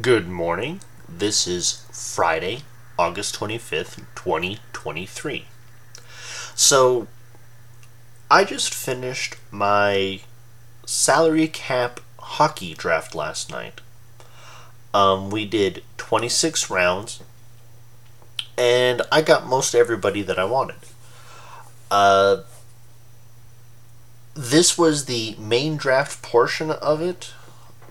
Good morning. This is Friday, August 25th, 2023. So, I just finished my salary cap hockey draft last night. Um, we did 26 rounds, and I got most everybody that I wanted. Uh, this was the main draft portion of it.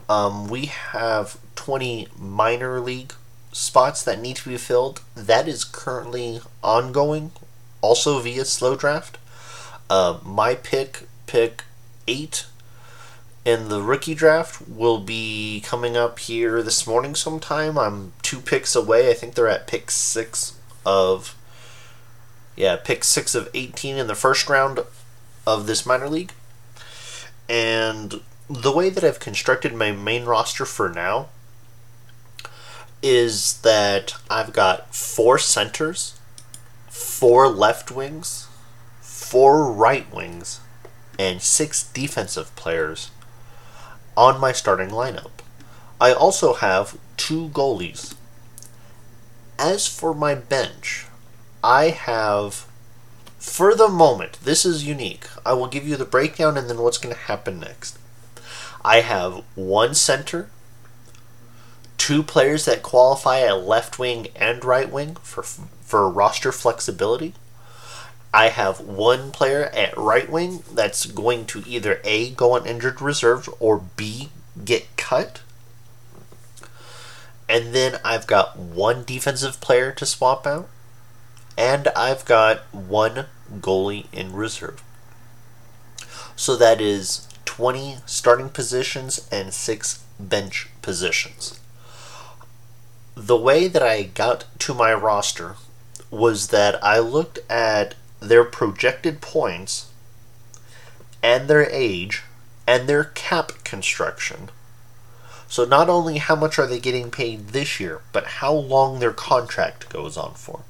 Um, we have 20 minor league spots that need to be filled. That is currently ongoing, also via slow draft. Uh, my pick, pick 8 in the rookie draft, will be coming up here this morning sometime. I'm two picks away. I think they're at pick 6 of. Yeah, pick 6 of 18 in the first round of this minor league. And the way that I've constructed my main roster for now is that I've got four centers, four left wings, four right wings, and six defensive players on my starting lineup. I also have two goalies. As for my bench, I have, for the moment, this is unique. I will give you the breakdown and then what's going to happen next. I have one center, two players that qualify at left wing and right wing for for roster flexibility. I have one player at right wing that's going to either A go on injured reserve or B get cut. And then I've got one defensive player to swap out. And I've got one goalie in reserve. So that is 20 starting positions and 6 bench positions. The way that I got to my roster was that I looked at their projected points and their age and their cap construction. So not only how much are they getting paid this year, but how long their contract goes on for.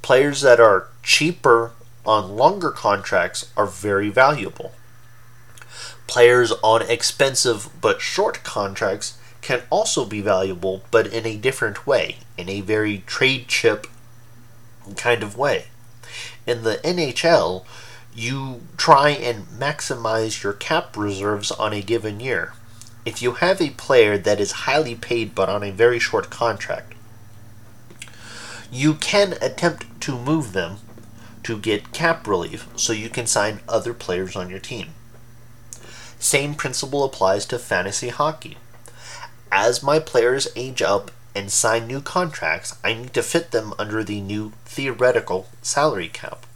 Players that are cheaper on longer contracts are very valuable. Players on expensive but short contracts can also be valuable, but in a different way, in a very trade chip kind of way. In the NHL, you try and maximize your cap reserves on a given year. If you have a player that is highly paid but on a very short contract, you can attempt to move them to get cap relief so you can sign other players on your team. Same principle applies to fantasy hockey. As my players age up and sign new contracts, I need to fit them under the new theoretical salary cap.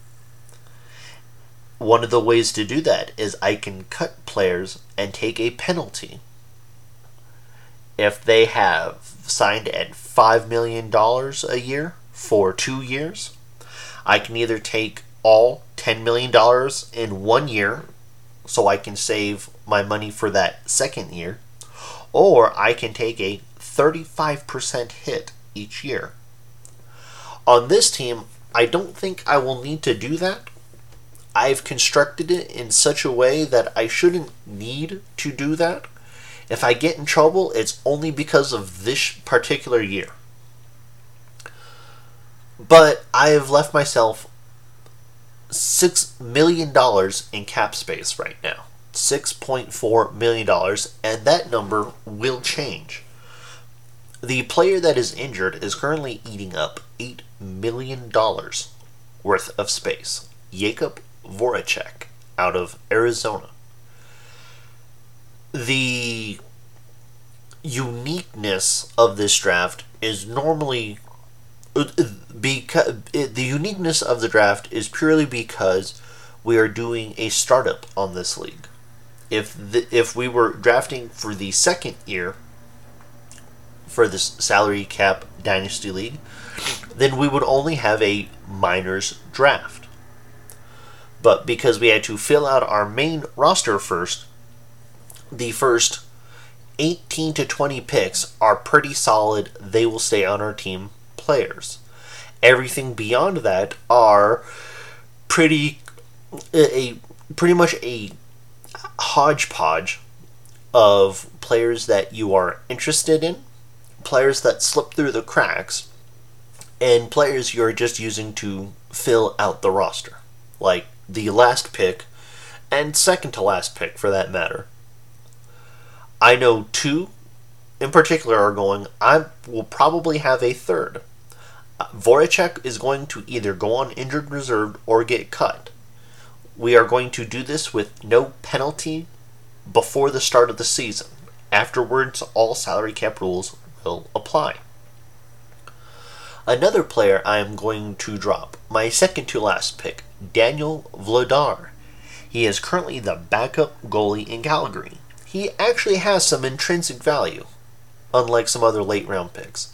One of the ways to do that is I can cut players and take a penalty. If they have signed at $5 million a year for two years, I can either take all $10 million in one year so I can save my money for that second year, or I can take a 35% hit each year. On this team, I don't think I will need to do that. I've constructed it in such a way that I shouldn't need to do that. If I get in trouble, it's only because of this particular year. But I have left myself six million dollars in cap space right now. Six point four million dollars, and that number will change. The player that is injured is currently eating up eight million dollars worth of space. Jakub Voracek out of Arizona. The uniqueness of this draft is normally because the uniqueness of the draft is purely because we are doing a startup on this league. If the, if we were drafting for the second year for this salary cap dynasty league, then we would only have a minors draft. But because we had to fill out our main roster first, the first 18 to 20 picks are pretty solid. They will stay on our team players. Everything beyond that are pretty a pretty much a hodgepodge of players that you are interested in players that slip through the cracks and players you're just using to fill out the roster, like the last pick and second to last pick for that matter. I know two in particular are going. I will probably have a third. Voracek is going to either go on injured reserve or get cut. We are going to do this with no penalty before the start of the season. Afterwards, all salary cap rules will apply. Another player I am going to drop, my second to last pick, Daniel Vladar. He is currently the backup goalie in Calgary. He actually has some intrinsic value, unlike some other late round picks.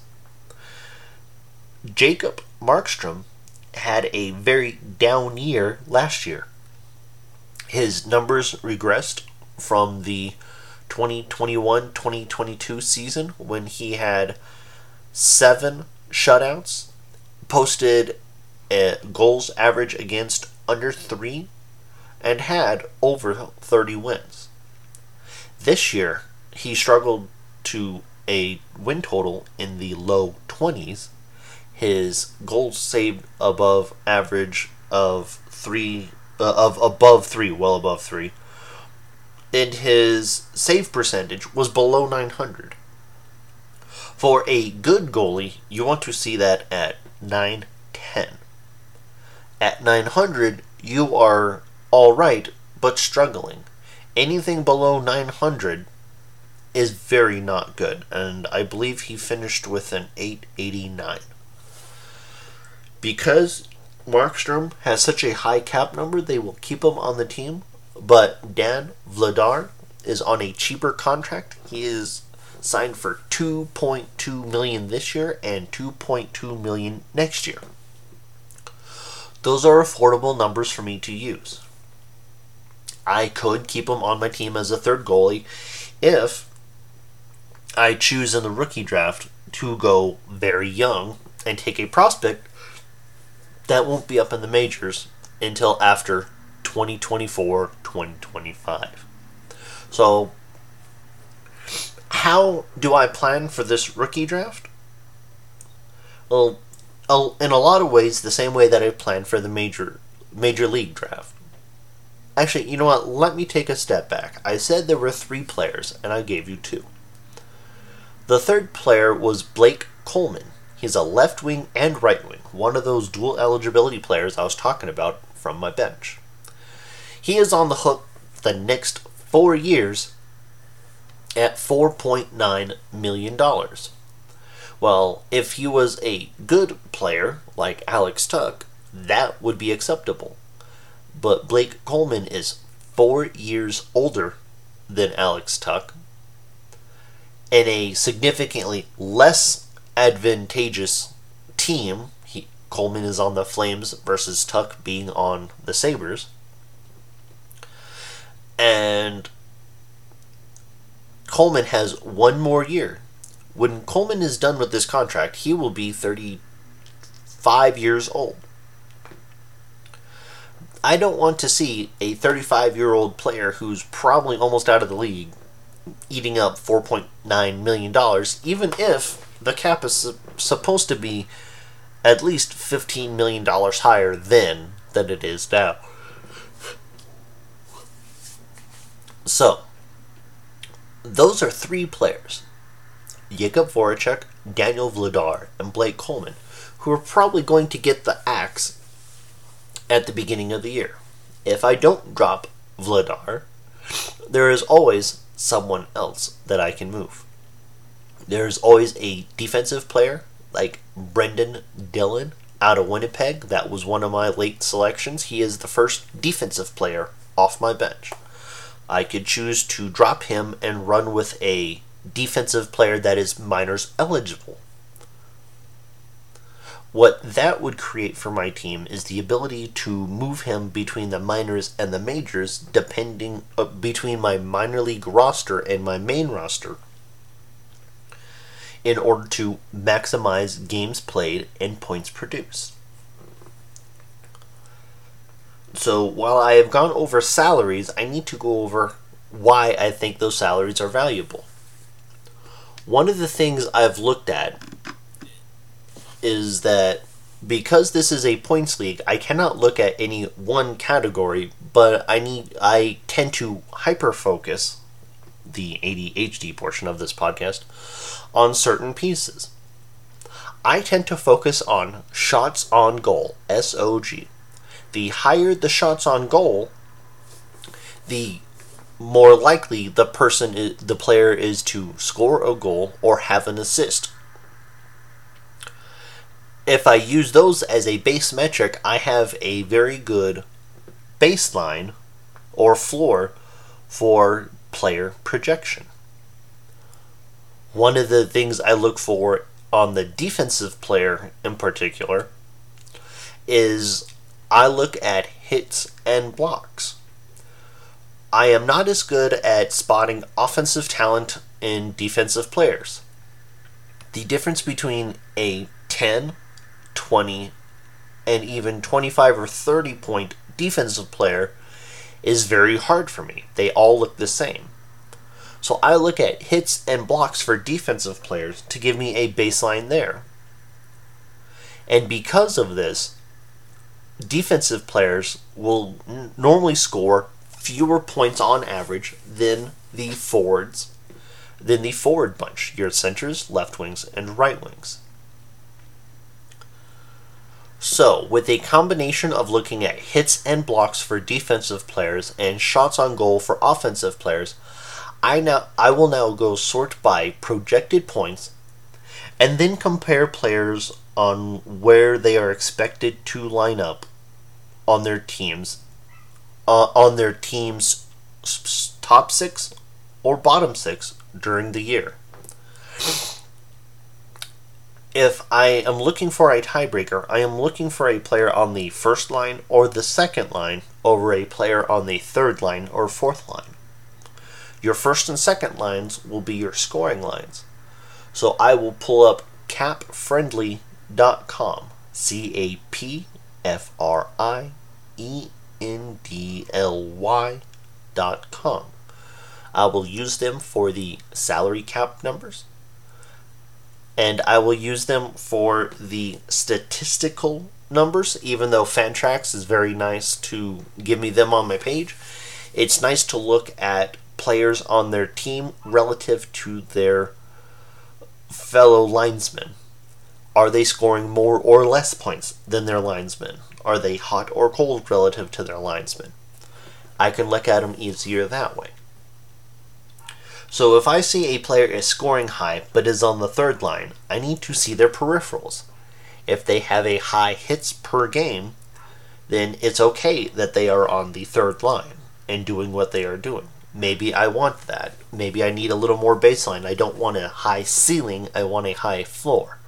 Jacob Markstrom had a very down year last year. His numbers regressed from the 2021 2022 season when he had seven shutouts, posted a goals average against under three, and had over 30 wins. This year, he struggled to a win total in the low 20s. His goals saved above average of three, uh, of above three, well above three, and his save percentage was below 900. For a good goalie, you want to see that at 910. At 900, you are alright, but struggling. Anything below 900 is very not good, and I believe he finished with an 889. Because Markstrom has such a high cap number, they will keep him on the team, but Dan Vladar is on a cheaper contract. He is signed for 2.2 million this year and 2.2 million next year. Those are affordable numbers for me to use. I could keep him on my team as a third goalie if I choose in the rookie draft to go very young and take a prospect that won't be up in the majors until after 2024 2025. So how do I plan for this rookie draft? Well, in a lot of ways, the same way that I planned for the major major league draft. Actually, you know what? Let me take a step back. I said there were three players, and I gave you two. The third player was Blake Coleman. He's a left wing and right wing, one of those dual eligibility players I was talking about from my bench. He is on the hook the next four years at $4.9 million. Well, if he was a good player like Alex Tuch, that would be acceptable. But Blake Coleman is four years older than Alex Tuch and a significantly less advantageous team. He, Coleman is on the Flames versus Tuch being on the Sabres. And Coleman has one more year. When Coleman is done with this contract, he will be 35 years old. I don't want to see a 35 year old player who's probably almost out of the league eating up $4.9 million, even if the cap is supposed to be at least $15 million higher then than it is now. So, those are three players Jakub Voracek, Daniel Vladar, and Blake Coleman, who are probably going to get the axe at the beginning of the year. If I don't drop Vladar, there is always someone else that I can move. There's always a defensive player like Brenden Dillon out of Winnipeg. That was one of my late selections. He is the first defensive player off my bench. I could choose to drop him and run with a defensive player that is minors eligible. What that would create for my team is the ability to move him between the minors and the majors, depending uh, between my minor league roster and my main roster, in order to maximize games played and points produced. So while I have gone over salaries, I need to go over why I think those salaries are valuable. one of the things I've looked at is that because this is a points league, I cannot look at any one category, but I need I tend to hyper focus the ADHD portion of this podcast on certain pieces. I tend to focus on shots on goal, SOG. The higher the shots on goal, the more likely the person is, the player is to score a goal or have an assist. If I use those as a base metric, I have a very good baseline or floor for player projection. One of the things I look for on the defensive player in particular is I look at hits and blocks. I am not as good at spotting offensive talent in defensive players. The difference between a 10, 20, and even 25 or 30 point defensive player is very hard for me. They all look the same. So I look at hits and blocks for defensive players to give me a baseline there. And because of this, defensive players will n- normally score fewer points on average than the forwards, than the forward bunch, your centers, left wings, and right wings. So, with a combination of looking at hits and blocks for defensive players and shots on goal for offensive players, I now I will now go sort by projected points and then compare players on where they are expected to line up on their teams uh, on their team's top 6 or bottom 6 during the year. If I am looking for a tiebreaker, I am looking for a player on the first line or the second line over a player on the third line or fourth line. Your first and second lines will be your scoring lines. So I will pull up capfriendly.com. C A P F R I E N D L Y.com. I will use them for the salary cap numbers and I will use them for the statistical numbers, even though Fantrax is very nice to give me them on my page. It's nice to look at players on their team relative to their fellow linesmen. Are they scoring more or less points than their linesmen? Are they hot or cold relative to their linesmen? I can look at them easier that way. So if I see a player is scoring high but is on the third line, I need to see their peripherals. If they have a high hits per game, then it's okay that they are on the third line and doing what they are doing. Maybe I want that. Maybe I need a little more baseline. I don't want a high ceiling, I want a high floor.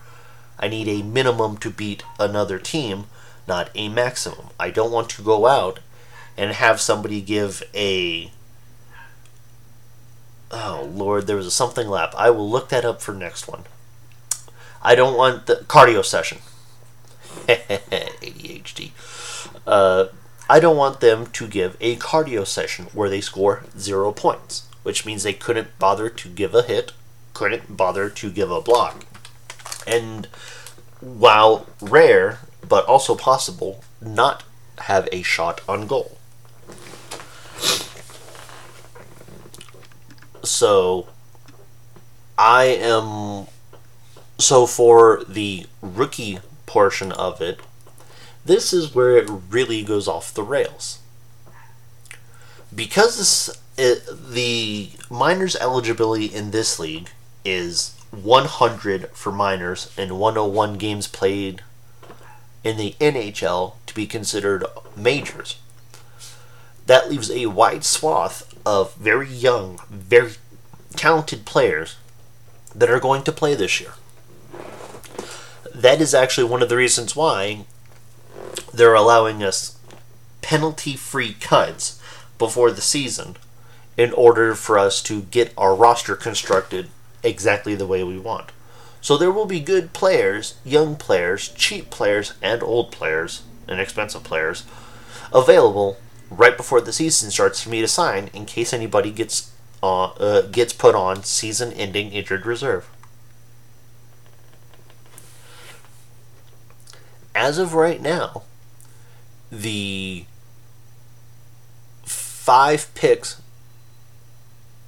I need a minimum to beat another team, not a maximum. I don't want to go out and have somebody give a oh lord, there was a something lap. I will look that up for next one. I don't want the cardio session. ADHD. Uh, I don't want them to give a cardio session where they score zero points, which means they couldn't bother to give a hit, couldn't bother to give a block. And while rare, but also possible, not have a shot on goal. So I am so for the rookie portion of it, this is where it really goes off the rails. Because this, it, the minors eligibility in this league is 100 for minors and 101 games played in the NHL to be considered majors. That leaves a wide swath of very young, very talented players that are going to play this year. That is actually one of the reasons why they're allowing us penalty free cuts before the season in order for us to get our roster constructed exactly the way we want. So there will be good players, young players, cheap players, and old players, and expensive players available right before the season starts for me to sign in case anybody gets on uh, gets put on season-ending injured reserve. As of right now, the five picks.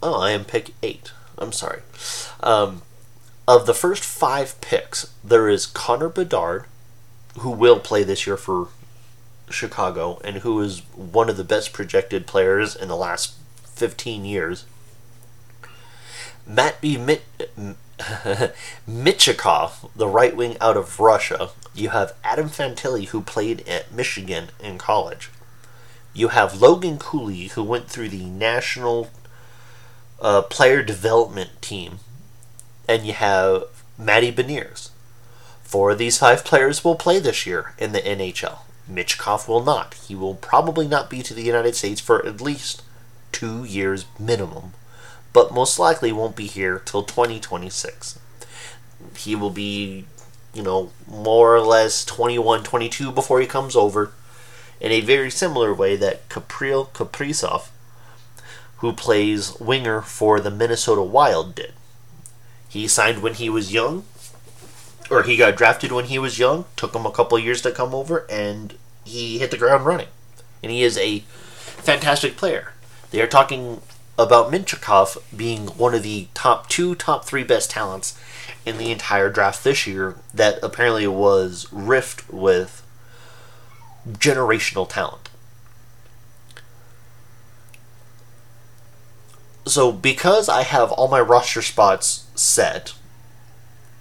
Oh, I am pick eight. I'm sorry. Um, of the first five picks, there is Connor Bedard, who will play this year for Chicago and who is one of the best projected players in the last 15 years. Matt B. Mit- Michikov, the right wing out of Russia. You have Adam Fantilli, who played at Michigan in college. You have Logan Cooley, who went through the national uh, player development team. And you have Matty Beniers. Four of these five players will play this year in the NHL. Michkov will not. He will probably not be to the United States for at least two years minimum, but most likely won't be here till 2026. He will be, you know, more or less 21, 22 before he comes over, in a very similar way that Kapril Kaprizov, who plays winger for the Minnesota Wild, did. He signed when he was young, or he got drafted when he was young. Took him a couple years to come over, and he hit the ground running. And he is a fantastic player. They are talking about Minchikov being one of the top two, top three best talents in the entire draft this year. That apparently was rift with generational talent. So, because I have all my roster spots set,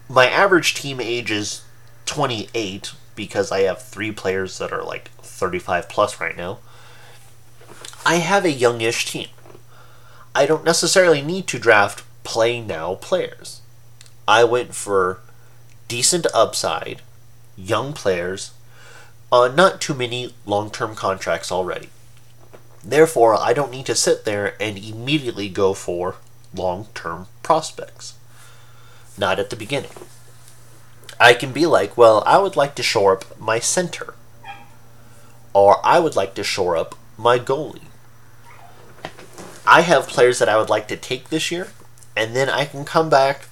my average team age is 28 because I have three players that are like 35 plus right now. I have a youngish team. I don't necessarily need to draft play now players. I went for decent upside, young players, uh, not too many long term contracts already. Therefore, I don't need to sit there and immediately go for long term prospects. Not at the beginning. I can be like, well, I would like to shore up my center. Or I would like to shore up my goalie. I have players that I would like to take this year, and then I can come back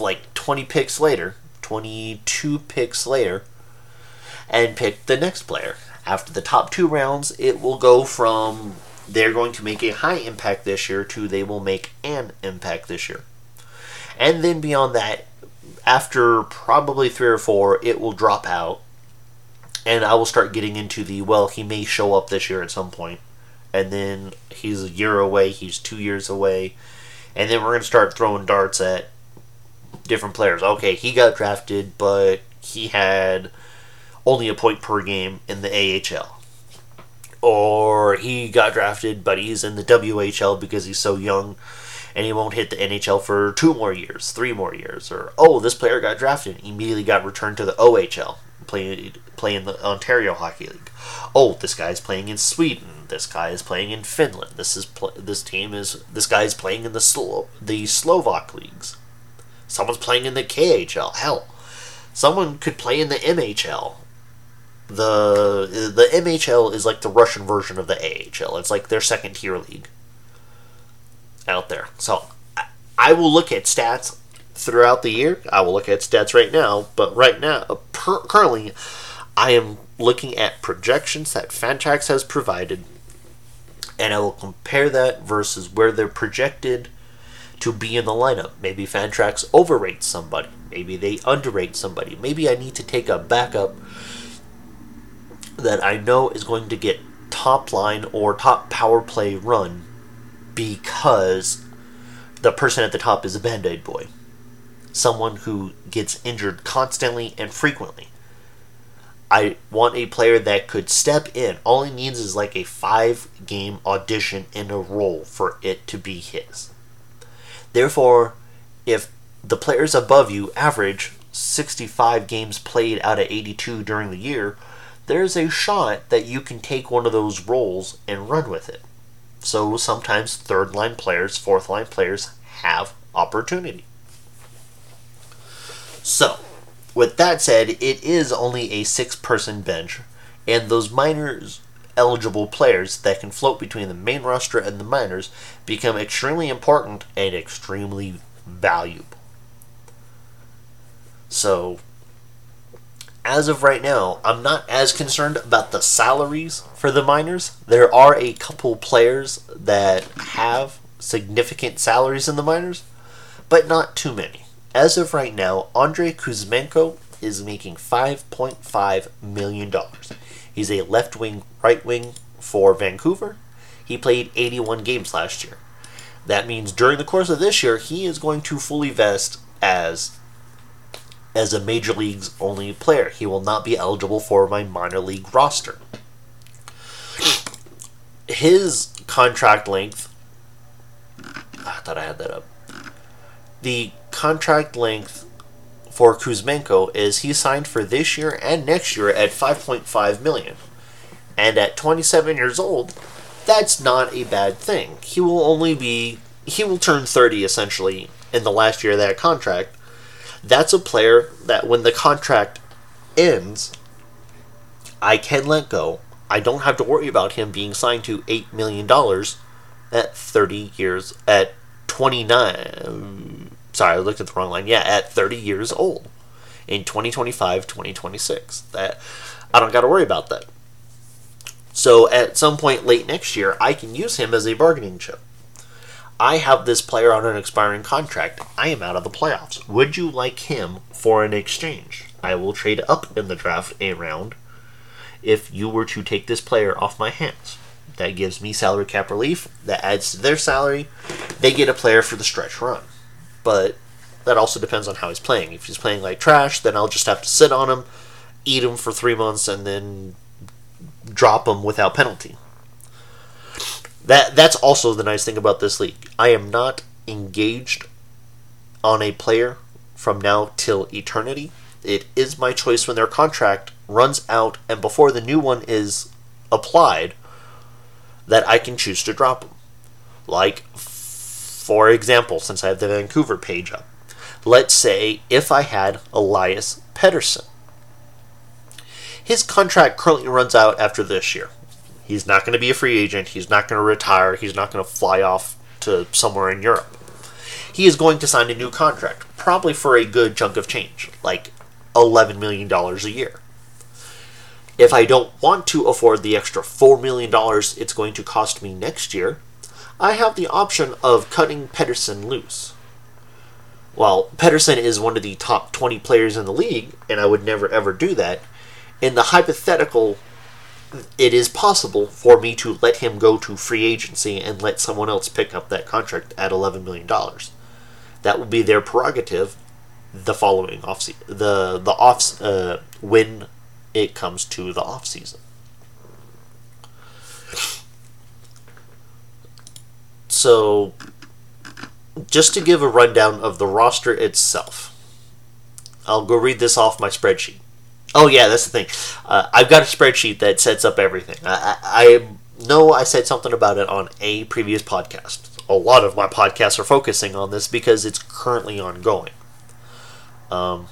like 20 picks later, 22 picks later, and pick the next player. After the top two rounds, it will go from they're going to make a high impact this year to they will make an impact this year. And then beyond that, after probably three or four, it will drop out. And I will start getting into the, well, he may show up this year at some. And then he's a year away, he's two years away. And then we're going to start throwing darts at different players. Okay, he got drafted, but he had only a point per game in the AHL. Or he got drafted, but he's in the WHL because he's so young and he won't hit the NHL for two more years, three more years. Or, oh, this player got drafted, immediately got returned to the OHL, playing play in the Ontario Hockey League. Oh, this guy's playing in Sweden. This guy is playing in Finland. This is pl- this team is this guy is playing in the Slo- the Slovak leagues. Someone's playing in the KHL. Hell, someone could play in the MHL the the MHL is like the Russian version of the AHL. It's like their second tier league out there. So I will look at stats throughout the year. I will look at stats right now, but right now, uh, per, currently, I am looking at projections that Fantrax has provided, and I will compare that versus where they're projected to be in the lineup. Maybe Fantrax overrates somebody. Maybe they underrate somebody. Maybe I need to take a backup that I know is going to get top line or top power play run because the person at the top is a band aid boy. Someone who gets injured constantly and frequently. I want a player that could step in. All he needs is like a five game audition in a role for it to be his. Therefore, if the players above you average 65 games played out of 82 during the year, there's a shot that you can take one of those roles and run with it. So sometimes third line players, fourth line players have opportunity. So, with that said, it is only a six person bench, and those minors, eligible players that can float between the main roster and the minors become extremely important and extremely valuable. So, as of right now, I'm not as concerned about the salaries for the minors. There are a couple players that have significant salaries in the minors, but not too many. As of right now, Andrei Kuzmenko is making $5.5 million. He's a left wing, right wing for Vancouver. He played 81 games last year. That means during the course of this year, he is going to fully vest as as a major leagues only player. He will not be eligible for my minor league roster. His contract length I thought I had that up. The contract length for Kuzmenko is he signed for this year and next year at 5.5 million. And at 27 years old, that's not a bad thing. He will only be he will turn 30 essentially in the last year of that contract. That's a player that when the contract ends, I can let go. I don't have to worry about him being signed to $8 million at 30 years, at 29. Sorry, I looked at the wrong line. Yeah, at 30 years old in 2025, 2026. That I don't got to worry about that. So at some point late next year, I can use him as a bargaining chip. I have this player on an expiring contract. I am out of the playoffs. Would you like him for an exchange? I will trade up in the draft a round if you were to take this player off my hands. That gives me salary cap relief. That adds to their salary. They get a player for the stretch run. But that also depends on how he's playing. If he's playing like trash, then I'll just have to sit on him, eat him for three months, and then drop him without penalty. That that's also the nice thing about this league. I am not engaged on a player from now till eternity. It is my choice when their contract runs out and before the new one is applied that I can choose to drop them. Like, for example, since I have the Vancouver page up, let's say if I had Elias Pettersson. His contract currently runs out after this year. He's not going to be a free agent. He's not going to retire. He's not going to fly off to somewhere in Europe. He is going to sign a new contract, probably for a good chunk of change, like $11 million a year. If I don't want to afford the extra $4 million it's going to cost me next year, I have the option of cutting Pettersson loose. Well, Pettersson is one of the top 20 players in the league, and I would never ever do that. In the hypothetical, it is possible for me to let him go to free agency and let someone else pick up that contract at $11 million. That will be their prerogative the following off the the off uh, when it comes to the off season. So, just to give a rundown of the roster itself, I'll go read this off my spreadsheet. Oh yeah, that's the thing. Uh, I've got a spreadsheet that sets up everything. I, I, I know I said something about it on a previous podcast. A lot of my podcasts are focusing on this because it's currently ongoing. Um,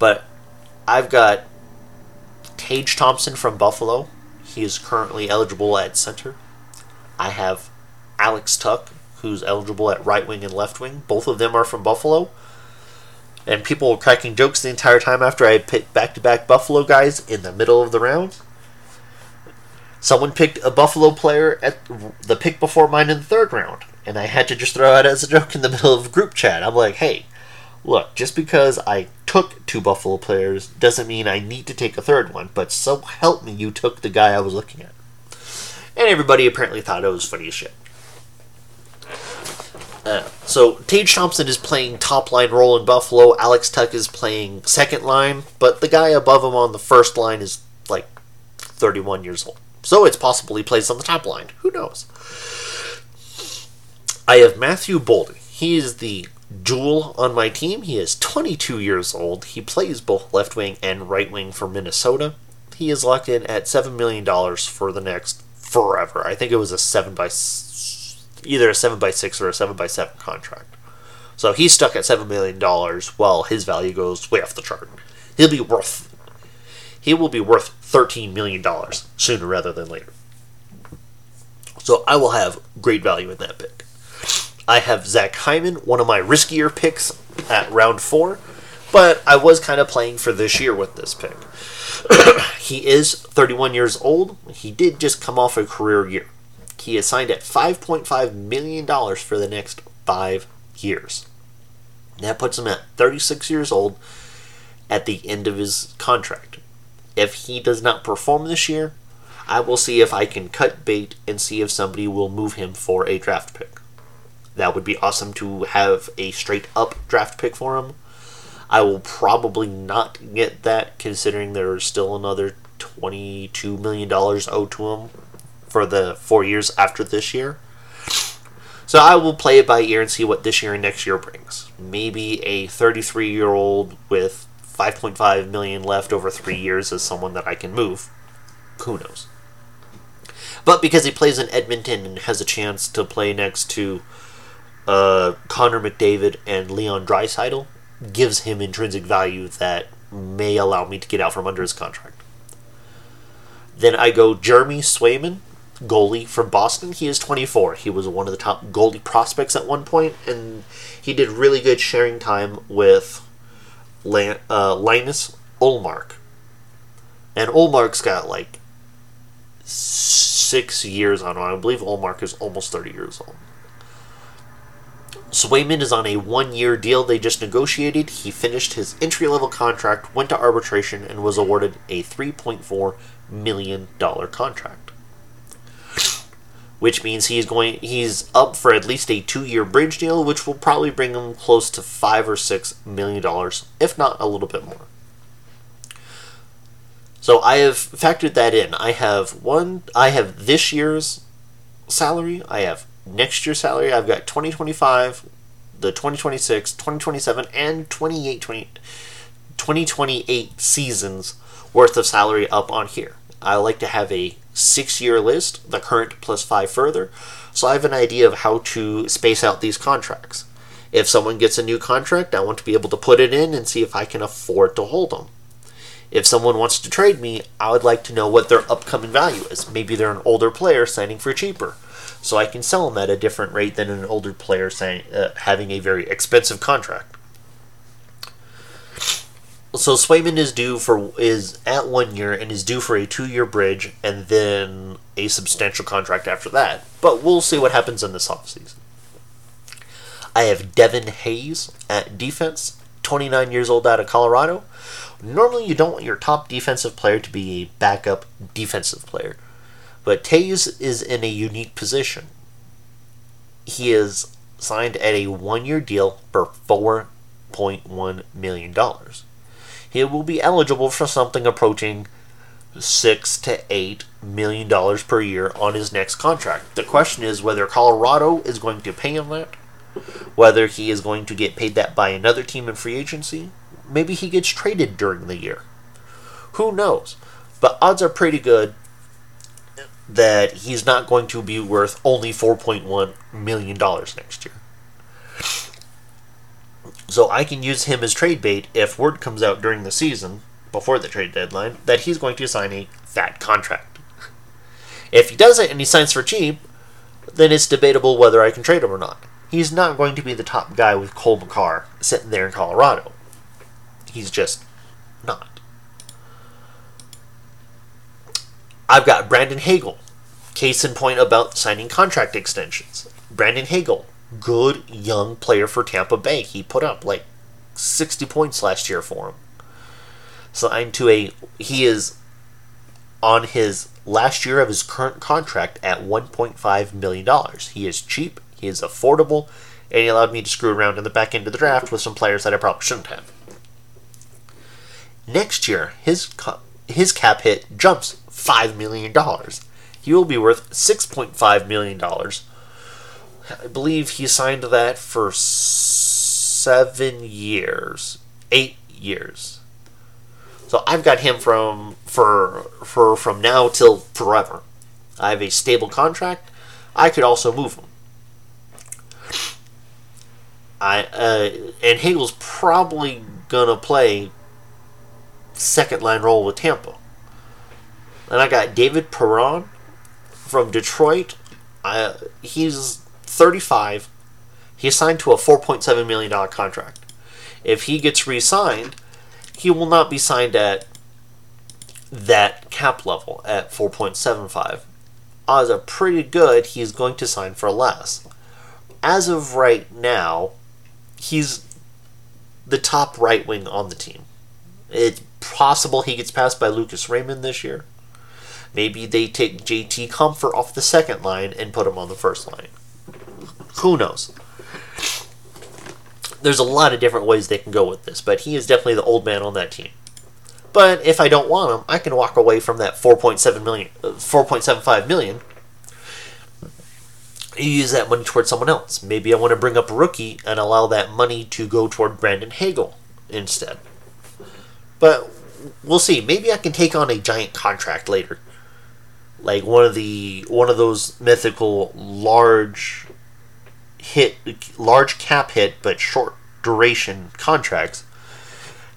but I've got Tage Thompson from Buffalo. He is currently eligible at center. I have Alex Tuch, who's eligible at right wing and left wing. Both of them are from Buffalo. And people were cracking jokes the entire time after I picked back to back Buffalo guys in the middle of the round. Someone picked a Buffalo player at the pick before mine in the third round, and I had to just throw it as a joke in the middle of group chat. I'm like, hey, look, just because I took two Buffalo players doesn't mean I need to take a third one, but so help me, you took the guy I was looking at. And everybody apparently thought it was funny as shit. Uh, so Tage Thompson is playing top line role in Buffalo. Alex Tuch is playing second line, but the guy above him on the first line is like 31 years old. So it's possible he plays on the top line. Who knows? I have Matthew Boldy. He is the Jewel on my team. He is 22 years old. He plays both left wing and right wing for Minnesota. He is locked in at $7 million for the next forever. I think it was a 7 by either a 7 by 6 or a 7 by 7 contract. So he's stuck at $7 million while his value goes way off the chart. He'll be worth he will be worth $13 million sooner rather than later. So I will have great value in that pick. I have Zach Hyman, one of my riskier picks at round four, but I was kind of playing for this year with this pick. he is 31 years old. He did just come off a career year. He is signed at $5.5 million for the next five years. That puts him at 36 years old at the end of his contract. If he does not perform this year, I will see if I can cut bait and see if somebody will move him for a draft pick. That would be awesome to have a straight up draft pick for him. I will probably not get that considering there's still another $22 million owed to him for the four years after this year. So I will play it by ear and see what this year and next year brings. Maybe a 33 year old with 5.5 million left over three years is someone that I can move. Who knows? But because he plays in Edmonton and has a chance to play next to uh, Connor McDavid and Leon Draisaitl, gives him intrinsic value that may allow me to get out from under his contract. Then I go Jeremy Swayman, goalie from Boston. He is 24. He was one of the top goalie prospects at one point, and he did really good sharing time with uh, Linus Ullmark. And Ullmark's got like six years on him. I believe Ullmark is almost 30 years old. Swayman is on a one year deal they just negotiated. He finished his entry level contract, went to arbitration, and was awarded a $3.4 million contract. Which means he's going he's up for at least a two year bridge deal, which will probably bring him close to five or six million dollars, if not a little bit more. So I have factored that in. I have one I have this year's salary, I have next year's salary. I've got 2025, the 2026, 2027, and 28, 20, 2028 seasons worth of salary up on here. I like to have a six year list, the current plus five further, so I have an idea of how to space out these contracts. If someone gets a new contract, I want to be able to put it in and see if I can afford to hold them. If someone wants to trade me, I would like to know what their upcoming value is. Maybe they're an older player signing for cheaper so I can sell them at a different rate than an older player saying uh, having a very expensive contract. So Swayman is due for is at one year and is due for a two year bridge and then a substantial contract after that. But we'll see what happens in this offseason. I have Devon Toews at defense, 29 years old out of Colorado. Normally, you don't want your top defensive player to be a backup defensive player. But Toews is in a unique position. He is signed at a one year deal for $4.1 million. He will be eligible for something approaching six to eight million dollars per year on his next contract. The question is whether Colorado is going to pay him that, whether he is going to get paid that by another team in free agency. Maybe he gets traded during the year. Who knows? But odds are pretty good that he's not going to be worth only $4.1 million next year. So I can use him as trade bait if word comes out during the season, before the trade deadline, that he's going to sign a fat contract. If he doesn't and he signs for cheap, then it's debatable whether I can trade him or not. He's not going to be the top guy with Cale Makar sitting there in Colorado. He's just not. I've got Brandon Hagel. Case in point about signing contract extensions. Brandon Hagel, good young player for Tampa Bay. He put up like 60 points last year for him. Signed to a. He is on his last year of his current contract at $1.5 million. He is cheap, he is affordable, and he allowed me to screw around in the back end of the draft with some players that I probably shouldn't have. Next year, his his cap hit jumps $5 million. He will be worth $6.5 million. I believe he signed that for seven years, eight years. So I've got him from for for from now till forever. I have a stable contract. I could also move him. I uh, and Hagel's probably gonna play second line role with Tampa. And I got David Perron from Detroit. Uh, he's 35. He's signed to a $4.7 million contract. If he gets re signed, he will not be signed at that cap level at 4.75. Odds are pretty good he's going to sign for less. As of right now, he's the top right wing on the team. It's possible he gets passed by Lucas Raymond this year. Maybe they take JT Compher off the second line and put him on the first line. Who knows? There's a lot of different ways they can go with this, but he is definitely the old man on that team. But if I don't want him, I can walk away from that 4.7 million, uh, 4.75 million. You use that money towards someone else. Maybe I want to bring up a rookie and allow that money to go toward Brandon Hagel instead. But we'll see. Maybe I can take on a giant contract later, like one of the one of those mythical large hit, large cap hit but short duration contracts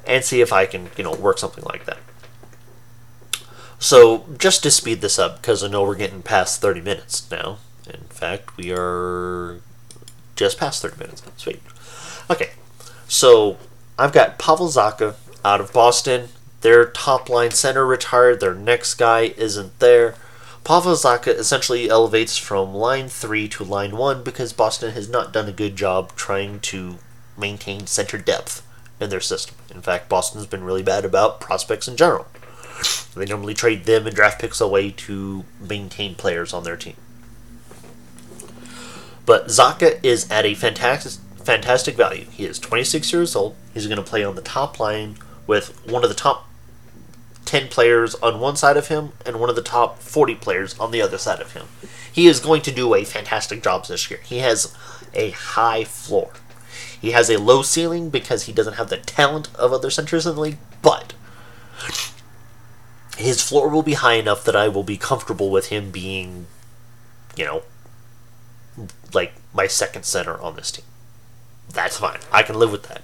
and see if I can, you know, work something like that. So, just to speed this up, because I know we're getting past 30 minutes now. In fact, we are just past 30 minutes. Sweet. Okay, so I've got Pavel Zacha out of Boston. Their top line center retired. Their next guy isn't there. Pavel Zacha essentially elevates from line 3 to line 1 because Boston has not done a good job trying to maintain center depth in their system. In fact, Boston's been really bad about prospects in general. They normally trade them and draft picks away to maintain players on their team. But Zacha is at a fantastic fantastic value. He is 26 years old. He's going to play on the top line with one of the top 10 players on one side of him and one of the top 40 players on the other side of him. He is going to do a fantastic job this year. He has a high floor. He has a low ceiling because he doesn't have the talent of other centers in the league, but his floor will be high enough that I will be comfortable with him being, you know, like my second center on this team. That's fine. I can live with that.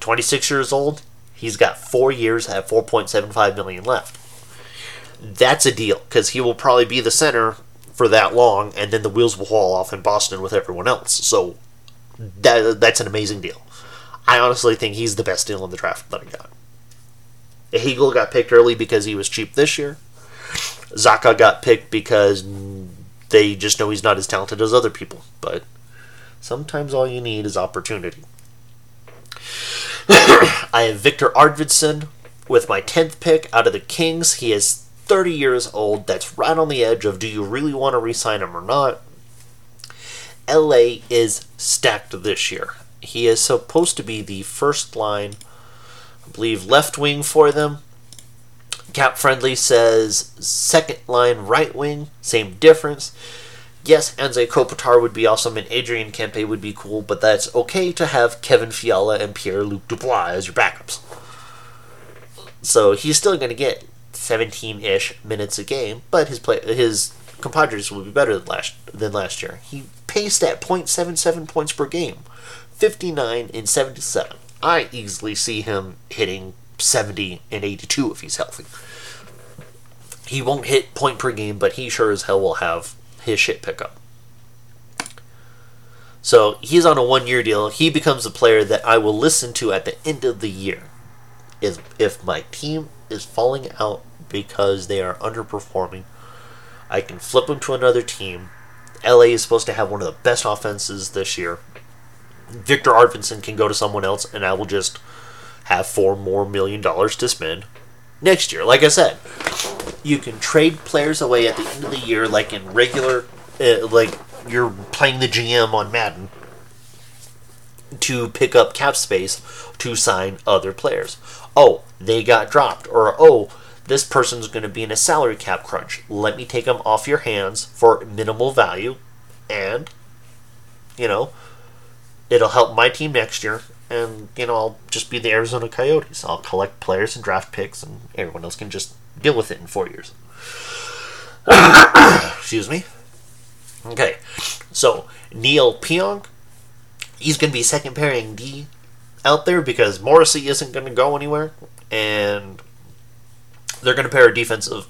26 years old, he's got four years at 4.75 million left. That's a deal because he will probably be the center for that long, and then the wheels will fall off in Boston with everyone else. So that that's an amazing deal. I honestly think he's the best deal in the draft that I got. Hagel got picked early because he was cheap this year. Zacha got picked because they just know he's not as talented as other people. But sometimes all you need is opportunity. I have Victor Arvidsson with my 10th pick out of the Kings. He is 30 years old. That's right on the edge of do you really want to re sign him or not? LA is stacked this year. He is supposed to be the first line, I believe, left wing for them. Cap Friendly says second line right wing, same difference. Yes, Anze Kopitar would be awesome and Adrian Kempe would be cool, but that's okay to have Kevin Fiala and Pierre-Luc Dubois as your backups. So he's still going to get 17-ish minutes a game, but his play his compadres will be better than last than last year. He paced at 0.77 points per game, 59 in 77. I easily see him hitting 70 and 82 if he's healthy. He won't hit point per game, but he sure as hell will have his shit pickup. So he's on a one year deal. He becomes a player that I will listen to at the end of the year. If, if my team is falling out because they are underperforming, I can flip him to another team. LA is supposed to have one of the best offenses this year. Victor Arvidsson can go to someone else, and I will just have four more million dollars to spend next year. Like I said, you can trade players away at the end of the year, like in regular, uh, like you're playing the GM on Madden, to pick up cap space to sign other players. Oh, they got dropped, or oh, this person's going to be in a salary cap crunch. Let me take them off your hands for minimal value, and, you know, it'll help my team next year. And, you know, I'll just be the Arizona Coyotes. I'll collect players and draft picks, and everyone else can just deal with it in four years. Excuse me. Okay, so Neil Pionk, he's going to be second pairing D out there because Morrissey isn't going to go anywhere, and they're going to pair a defensive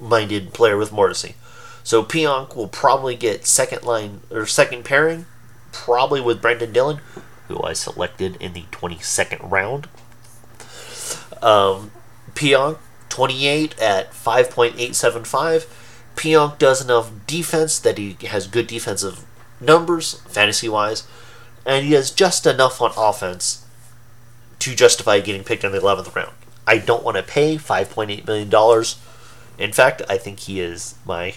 minded player with Morrissey. So Pionk will probably get second line or second pairing, probably with Brenden Dillon, who I selected in the 22nd round. Um, Pionk, 28 at 5.875. Pionk does enough defense that he has good defensive numbers, fantasy wise, and he has just enough on offense to justify getting picked in the 11th round. I don't want to pay $5.8 million. In fact, I think he is my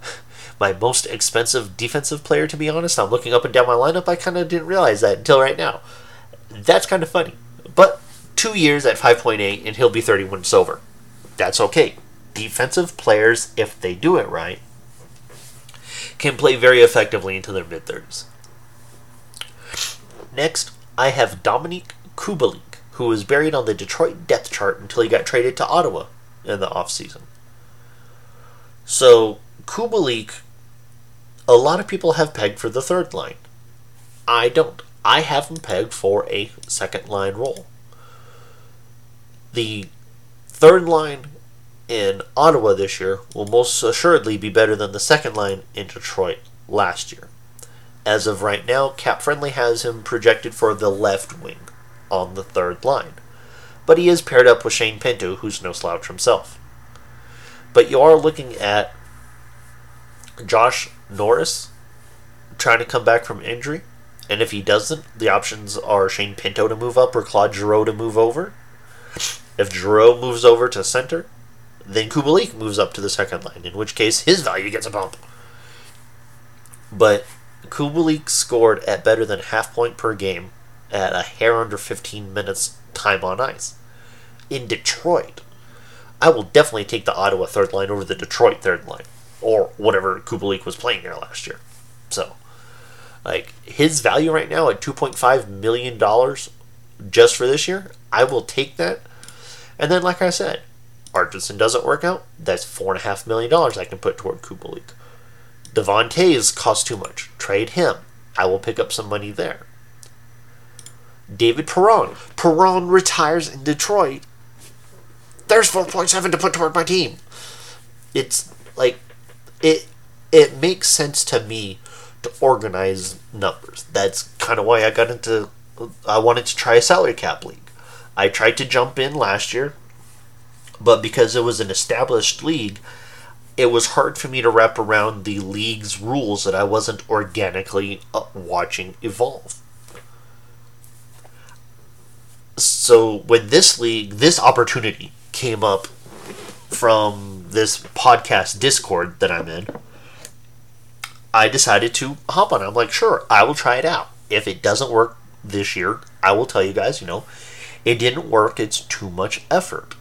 my most expensive defensive player, to be honest. I'm looking up and down my lineup. I kind of didn't realize that until right now. That's kind of funny. But two years at 5.8, and he'll be 31 silver. That's okay. Defensive players, if they do it right, can play very effectively into their mid 30s. Next, I have Dominik Kubalik, who was buried on the Detroit depth chart until he got traded to Ottawa in the offseason. So, Kubalik a lot of people have pegged for the third line. I don't. I have him pegged for a second line role. The third line in Ottawa this year will most assuredly be better than the second line in Detroit last year. As of right now, Cap Friendly has him projected for the left wing on the third line. But he is paired up with Shane Pinto, who's no slouch himself. But you are looking at Josh Norris trying to come back from injury. And if he doesn't, the options are Shane Pinto to move up or Claude Giroux to move over. If Giroux moves over to center, then Kubalik moves up to the second line, in which case his value gets a bump. But Kubalik scored at better than half point per game at a hair under 15 minutes time on ice. In Detroit, I will definitely take the Ottawa third line over the Detroit third line or whatever Kubalik was playing there last year. So, like his value right now at two point five million dollars just for this year, I will take that. And then, like I said, Arvidsson doesn't work out. That's four and a half million dollars I can put toward Kubalik. Devon cost too much. Trade him. I will pick up some money there. David Perron. Perron retires in Detroit. There's 4.7 to put toward my team. It's like it it makes sense to me to organize numbers. That's kind of why I got into. I wanted to try a salary cap league. I tried to jump in last year, but because it was an established league, it was hard for me to wrap around the league's rules that I wasn't organically uh, watching evolve. So when this league, this opportunity came up from this podcast Discord that I'm in, I decided to hop on. I'm like, sure, I will try it out. If it doesn't work this year, I will tell you guys, you know, it didn't work. It's too much effort.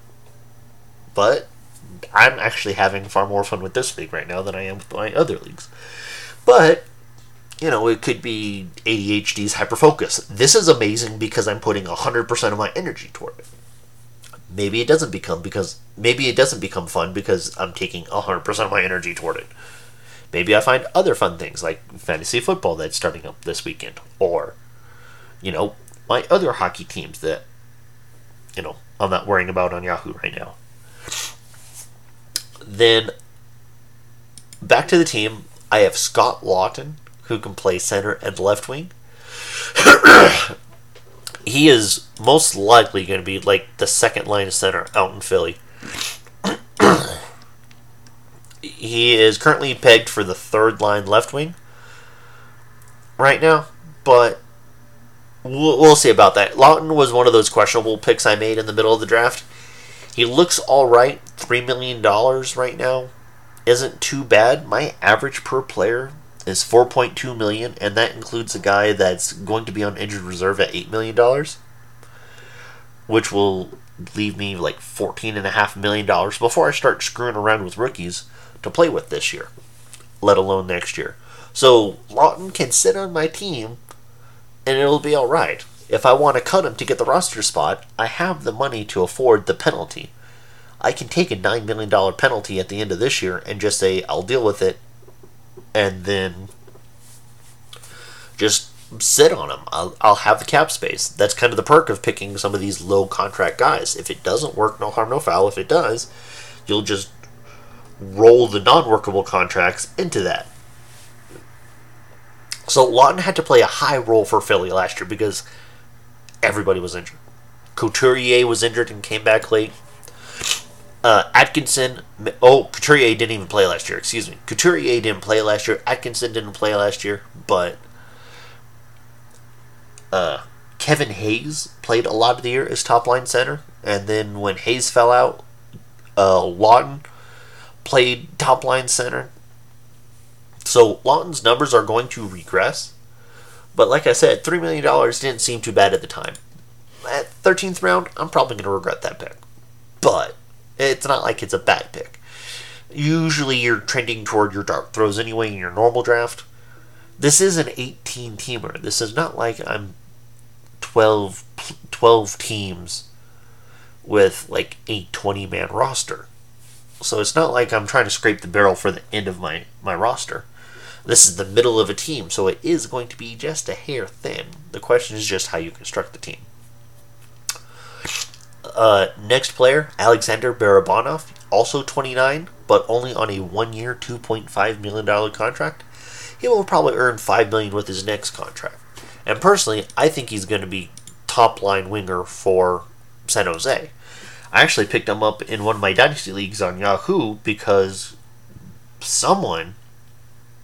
But I'm actually having far more fun with this league right now than I am with my other leagues. But, you know, it could be ADHD's hyperfocus. This is amazing because I'm putting 100% of my energy toward it maybe it doesn't become because maybe it doesn't become fun because I'm taking 100% of my energy toward it. Maybe I find other fun things like fantasy football that's starting up this weekend or you know, my other hockey teams that you know, I'm not worrying about on Yahoo right now. Then back to the team, I have Scott Laughton, who can play center and left wing. he is most likely going to be like the second line center out in Philly. he is currently pegged for the third line left wing right now, but we'll, we'll see about that. Laughton was one of those questionable picks I made in the middle of the draft. He looks all right. $3 million right now isn't too bad. My average per player is 4.2 million and that includes a guy that's going to be on injured reserve at 8 million dollars which will leave me like 14 and a half million dollars before I start screwing around with rookies to play with this year let alone next year so Laughton can sit on my team and it'll be all right if I want to cut him to get the roster spot I have the money to afford the penalty I can take a $9 million penalty at the end of this year and just say I'll deal with it and then just sit on them. I'll, I'll have the cap space. That's kind of the perk of picking some of these low contract guys. If it doesn't work, no harm, no foul. If it does, you'll just roll the non workable contracts into that. So Laughton had to play a high role for Philly last year because everybody was injured. Couturier was injured and came back late. Uh, Atkinson, oh, Couturier didn't even play last year. Excuse me. Couturier didn't play last year. Atkinson didn't play last year, but uh, Kevin Hayes played a lot of the year as top line center, and then when Hayes fell out, uh, Laughton played top line center. So Laughton's numbers are going to regress, but like I said, three million dollars didn't seem too bad at the time. At thirteenth round, I'm probably going to regret that pick, but it's not like it's a bad pick. Usually, you're trending toward your dark throws anyway in your normal draft. This is an 18 teamer. This is not like I'm 12, 12 teams with like a 20 man roster. So it's not like I'm trying to scrape the barrel for the end of my, my roster. This is the middle of a team, so it is going to be just a hair thin. The question is just how you construct the team. Uh, next player, Alexander Barabanov, also 29, but only on a one-year, 2.5 million dollar contract. He will probably earn five million with his next contract. And personally, I think he's going to be top line winger for San Jose. I actually picked him up in one of my dynasty leagues on Yahoo because someone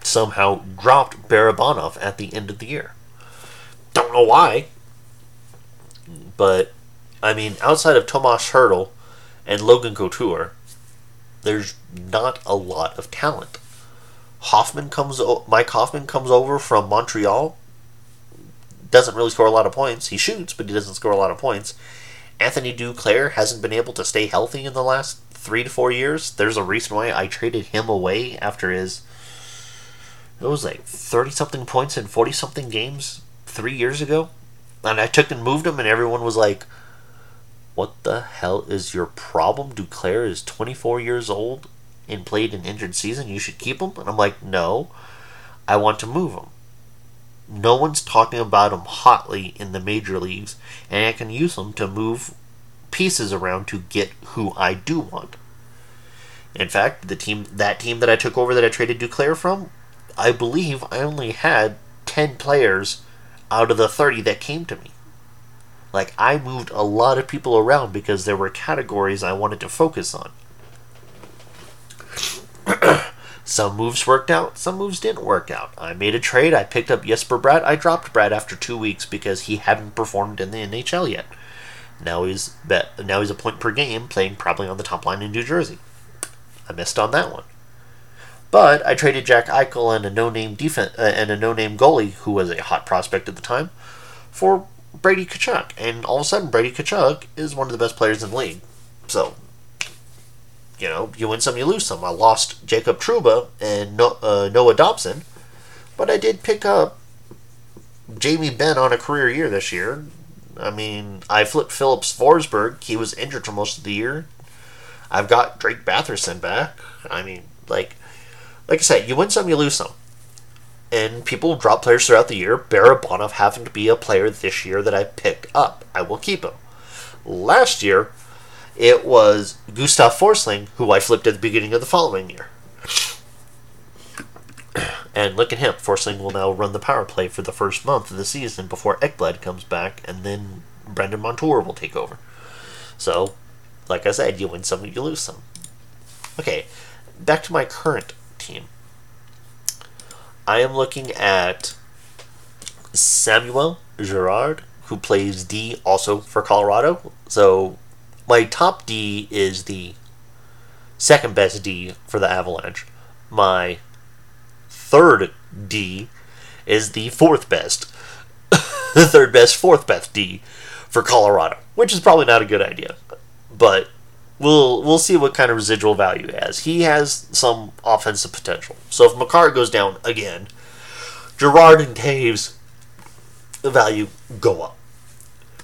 somehow dropped Barabanov at the end of the year. Don't know why, but I mean, outside of Tomas Hertl and Logan Couture, there's not a lot of talent. Hoffman comes, Mike Hoffman comes over from Montreal. Doesn't really score a lot of points. He shoots, but he doesn't score a lot of points. Anthony Duclair hasn't been able to stay healthy in the last three to four years. There's a reason why I traded him away after his it was like 30 something points in 40 something games three years ago. And I took and moved him, and everyone was like, What the hell is your problem? Duclair is 24 years old and played an injured season. You should keep him. And I'm like, No, I want to move him. No one's talking about him hotly in the major leagues, and I can use him to move pieces around to get who I do want. In fact, the team that team that I took over that I traded Duclair from, I believe I only had 10 players out of the 30 that came to me. Like, I moved a lot of people around because there were categories I wanted to focus on. some moves worked out, some moves didn't work out. I made a trade, I picked up Jesper Bratt, I dropped Bratt after two weeks because he hadn't performed in the NHL yet. Now he's now he's a point per game, playing probably on the top line in New Jersey. I missed on that one. But I traded Jack Eichel and a no-name defense uh, and a no-name goalie who was a hot prospect at the time for Brady Tkachuk, and all of a sudden Brady Tkachuk is one of the best players in the league. So, you know, you win some, you lose some. I lost Jacob Trouba and no, uh, Noah Dobson, but I did pick up Jamie Benn on a career year this year. I mean, I flipped Filip Forsberg. He was injured for most of the year. I've got Drake Batherson back. I mean, like, like I said, you win some, you lose some. And people drop players throughout the year. Barabanov happened to be a player this year that I picked up. I will keep him. Last year, it was Gustav Forsling, who I flipped at the beginning of the following year. And look at him. Forsling will now run the power play for the first month of the season before Ekblad comes back, and then Brandon Montour will take over. So, like I said, you win some, you lose some. Okay, back to my current team. I am looking at Samuel Girard, who plays D also for Colorado. So my top D is the second best D for the Avalanche. My third D is the fourth best. the third best, fourth best D for Colorado, which is probably not a good idea. But we'll we'll see what kind of residual value he has. He has some offensive potential. So if Makar goes down again, Girard and Toews value go up.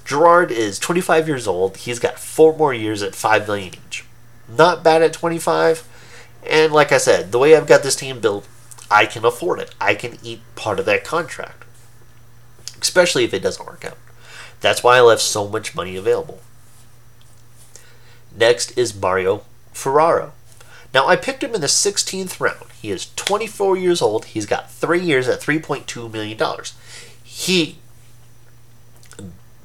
Girard is 25 years old. He's got four more years at 5 million each. Not bad at 25. And like I said, the way I've got this team built, I can afford it. I can eat part of that contract. especially if it doesn't work out. That's why I left so much money available. Next is Mario Ferraro. Now, I picked him in the 16th round. He is 24 years old. He's got three years at $3.2 million. He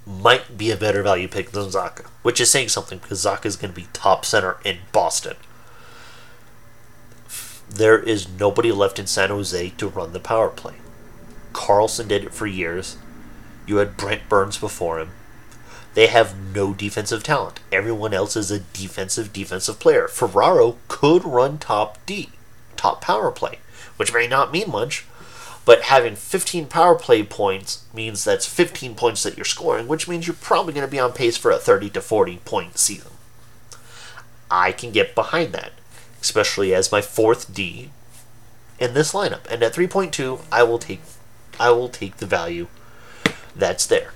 might be a better value pick than Zacha, which is saying something because Zacha is going to be top center in Boston. There is nobody left in San Jose to run the power play. Karlsson did it for years. You had Brent Burns before him. They have no defensive talent. Everyone else is a defensive defensive player. Ferraro could run top D, top power play, which may not mean much, but having 15 power play points means that's 15 points that you're scoring, which means you're probably going to be on pace for a 30 to 40 point season. I can get behind that, especially as my fourth D in this lineup. And at 3.2, I will take I will take the value that's there.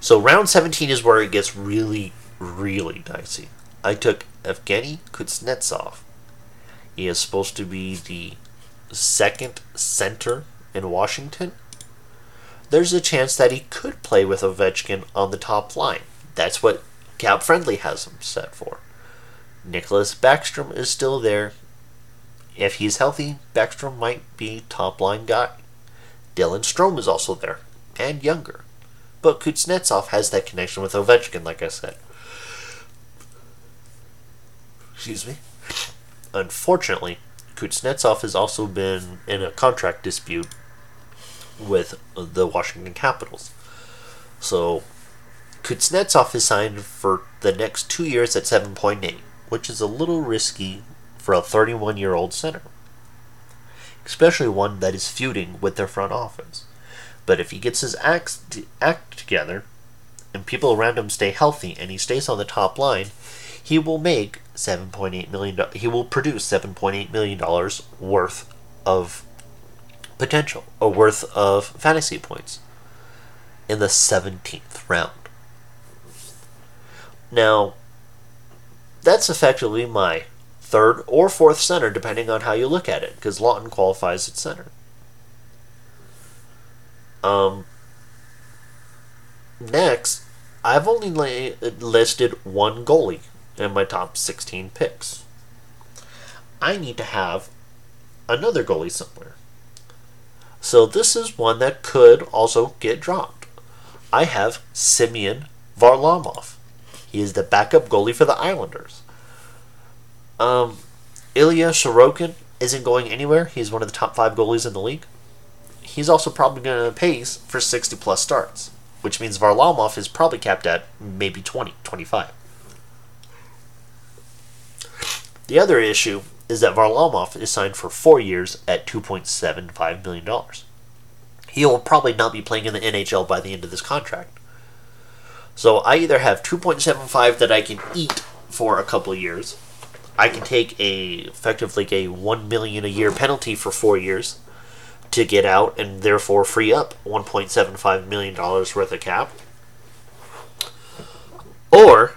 So round 17 is where it gets really, really dicey. I took Evgeny Kuznetsov. He is supposed to be the second center in Washington. There's a chance that he could play with Ovechkin on the top line. That's what Cap Friendly has him set for. Nicklas Backstrom is still there. If he's healthy, Backstrom might be top line guy. Dylan Strome is also there, and younger. But Kuznetsov has that connection with Ovechkin, like I said. Excuse me. Unfortunately, Kuznetsov has also been in a contract dispute with the Washington Capitals. So, Kuznetsov is signed for the next two years at 7.8, which is a little risky for a 31 year old center, especially one that is feuding with their front office. But if he gets his act, act together and people around him stay healthy and he stays on the top line, he will make 7.8 million he will produce 7.8 million dollars worth of potential or worth of fantasy points in the 17th round. Now, that's effectively my third or fourth center, depending on how you look at it, because Laughton qualifies at center. Um, next, I've only la- listed one goalie in my top 16 picks. I need to have another goalie somewhere. So this is one that could also get dropped. I have Semyon Varlamov. He is the backup goalie for the Islanders. Um, Ilya Sorokin isn't going anywhere. He's one of the top five goalies in the league he's also probably going to pace for 60 plus starts, which means Varlamov is probably capped at maybe 20, 25. The other issue is that Varlamov is signed for four years at $2.75 million. He will probably not be playing in the NHL by the end of this contract. So I either have 2.75 that I can eat for a couple years. I can take a effectively a 1 million a year penalty for 4 years to get out and therefore free up $1.75 million worth of cap. Or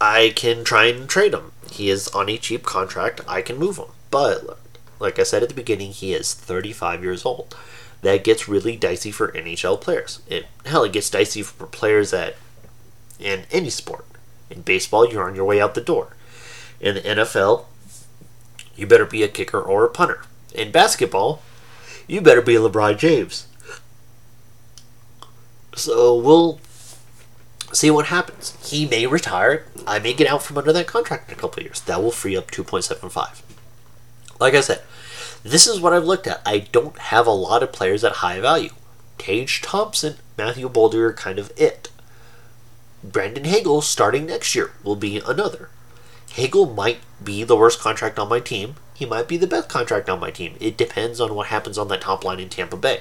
I can try and trade him. He is on a cheap contract. I can move him. But like I said at the beginning, he is 35 years old. That gets really dicey for NHL players. It hell, it gets dicey for players that in any sport. In baseball, you're on your way out the door. In the NFL, you better be a kicker or a punter in basketball, you better be LeBron James. So we'll see what happens. He may retire. I may get out from under that contract in a couple years. That will free up 2.75. Like I said, this is what I've looked at. I don't have a lot of players at high value. Tage Thompson, Matthew Boldy are kind of it. Brandon Hagel, starting next year, will be another. Hagel might be the worst contract on my team. He might be the best contract on my team. It depends on what happens on that top line in Tampa Bay.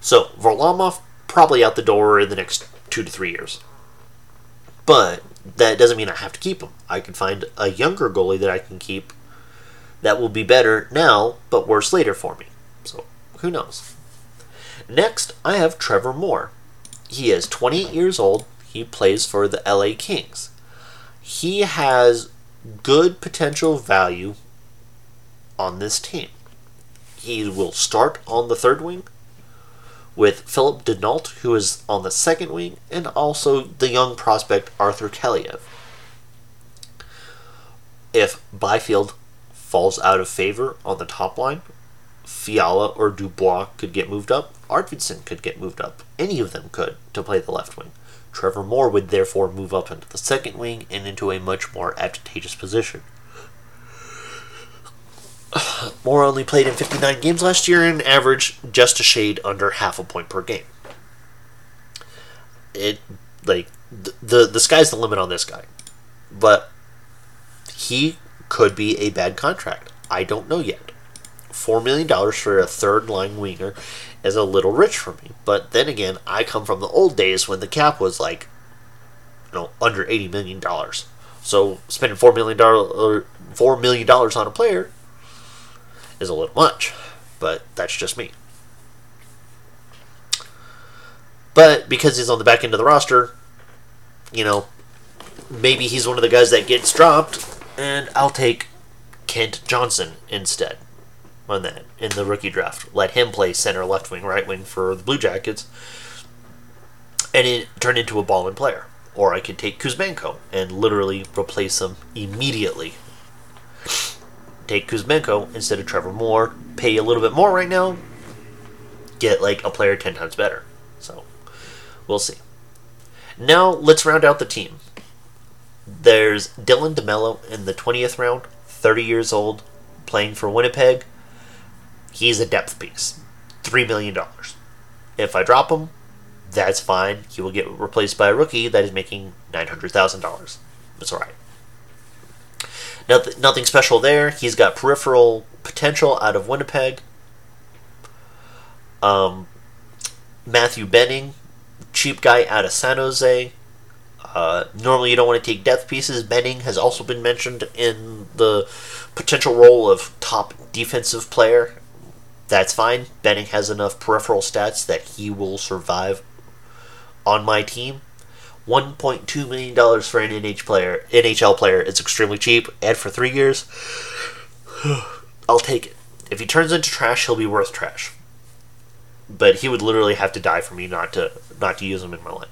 So, Varlamov probably out the door in the next two to three years. But that doesn't mean I have to keep him. I can find a younger goalie that I can keep that will be better now, but worse later for me. So, who knows? Next, I have Trevor Moore. He is 28 years old. He plays for the LA Kings. He has good potential value on this team. He will start on the third wing with Philip Danault, who is on the second wing, and also the young prospect Arthur Kaliyev. If Byfield falls out of favor on the top line, Fiala or Dubois could get moved up. Arvidsson could get moved up. Any of them could to play the left wing. Trevor Moore would therefore move up into the second wing and into a much more advantageous position. Moore only played in 59 games last year and averaged just a shade under half a point per game. It like the the, the sky's the limit on this guy, but he could be a bad contract. I don't know yet. Four million dollars for a third line winger is a little rich for me. But then again, I come from the old days when the cap was like, you know, under eighty million dollars. So spending four million dollar four million dollars on a player is a little much, but that's just me. But because he's on the back end of the roster, you know, maybe he's one of the guys that gets dropped, and I'll take Kent Johnson instead on that in the rookie draft. Let him play center, left wing, right wing for the Blue Jackets, and it turned into a balling player. Or I could take Kuzmenko and literally replace him immediately. Take Kuzmenko instead of Trevor Moore, pay a little bit more right now, get like a player 10 times better. So, we'll see. Now, let's round out the team. There's Dylan DeMelo in the 20th round, 30 years old, playing for Winnipeg he's a depth piece. $3 million. If I drop him, that's fine. He will get replaced by a rookie that is making $900,000. That's alright. Nothing, nothing special there. He's got peripheral potential out of Winnipeg. Um, Matthew Benning, cheap guy out of San Jose. Uh, normally, you don't want to take depth pieces. Benning has also been mentioned in the potential role of top defensive player that's fine. Benning has enough peripheral stats that he will survive on my team. $1.2 million for an NH player, NHL player is extremely cheap, and for three years, I'll take it. If he turns into trash, he'll be worth trash. But he would literally have to die for me not to not to use him in my lineup.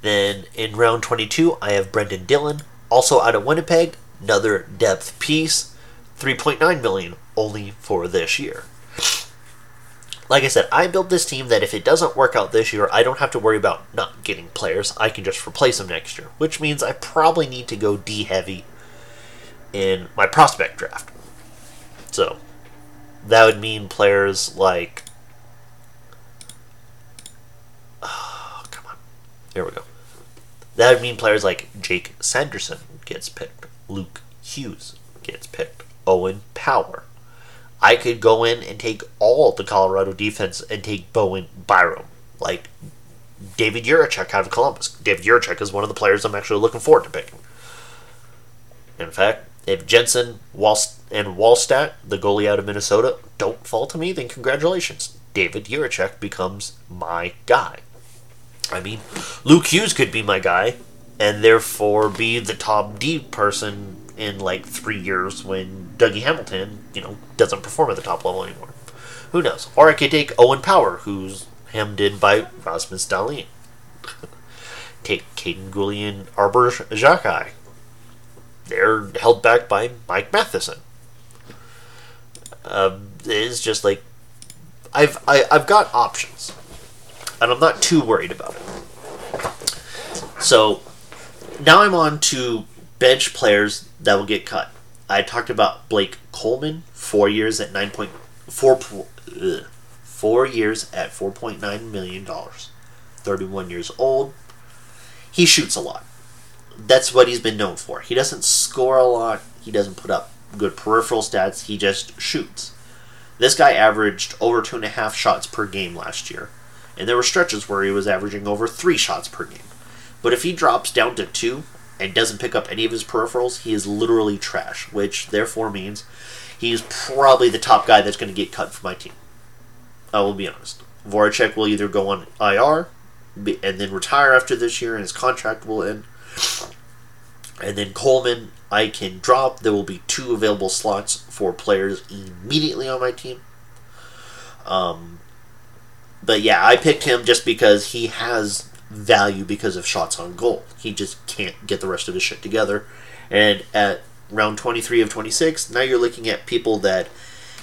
Then in round 22, I have Brenden Dillon, also out of Winnipeg, another depth piece, 3.9 million only for this year. Like I said, I built this team that if it doesn't work out this year, I don't have to worry about not getting players. I can just replace them next year, which means I probably need to go D heavy in my prospect draft. So, that would mean players like. Oh, come on. Here we go. That would mean players like Jake Sanderson gets picked, Luke Hughes gets picked, Owen Power, I could go in and take all the Colorado defense and take Bowen Byram. Like David Jiricek out of Columbus. David Jiricek is one of the players I'm actually looking forward to picking. In fact, if Jensen Walst- and Wallstedt, the goalie out of Minnesota, don't fall to me, then congratulations. David Jiricek becomes my guy. I mean, Luke Hughes could be my guy, and therefore be the top D person in like three years when Dougie Hamilton, you know, doesn't perform at the top level anymore. Who knows? Or I could take Owen Power, who's hemmed in by Rasmus Dahlin. take Kaiden Guhle and Xhekaj. They're held back by Mike Matheson. Uh, it's just like I've I, have i have got options, and I'm not too worried about it. So now I'm on to bench players that will get cut. I talked about Blake Coleman, four years at nine point four four years at four point nine million dollars. Thirty one years old. He shoots a lot. That's what he's been known for. He doesn't score a lot. He doesn't put up good peripheral stats. He just shoots. This guy averaged over two and a half shots per game last year, and there were stretches where he was averaging over three shots per game. But if he drops down to two and doesn't pick up any of his peripherals, he is literally trash, which therefore means he's probably the top guy that's going to get cut for my team. I will be honest. Voracek will either go on IR and then retire after this year and his contract will end. And then Coleman, I can drop. There will be two available slots for players immediately on my team. Um, but yeah, I picked him just because he has value because of shots on goal. He just can't get the rest of his shit together. And at round 23 of 26, now you're looking at people that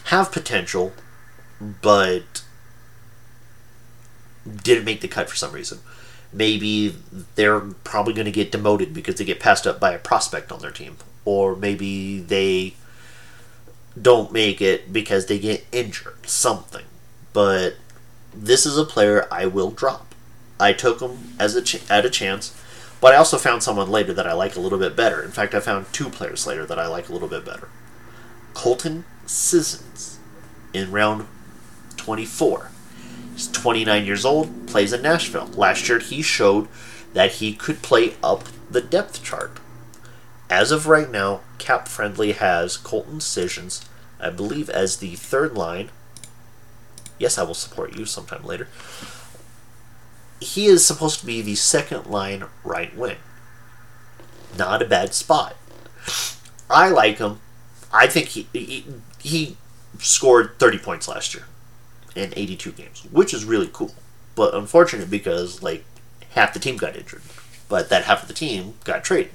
have potential, but didn't make the cut for some reason. Maybe they're probably going to get demoted because they get passed up by a prospect on their team. Or maybe they don't make it because they get injured. Something. But this is a player I will drop. I took him as a ch- at a chance, but I also found someone later that I like a little bit better. In fact, I found two players later that I like a little bit better. Colton Sissons in round 24. He's 29 years old, plays in Nashville. Last year, he showed that he could play up the depth chart. As of right now, Cap Friendly has Colton Sissons, I believe, as the third line. Yes, I will support you sometime later. He is supposed to be the second line right wing. Not a bad spot. I like him. I think he, he, he scored 30 points last year in 82 games, which is really cool. But unfortunate because like half the team got injured, but that half of the team got traded.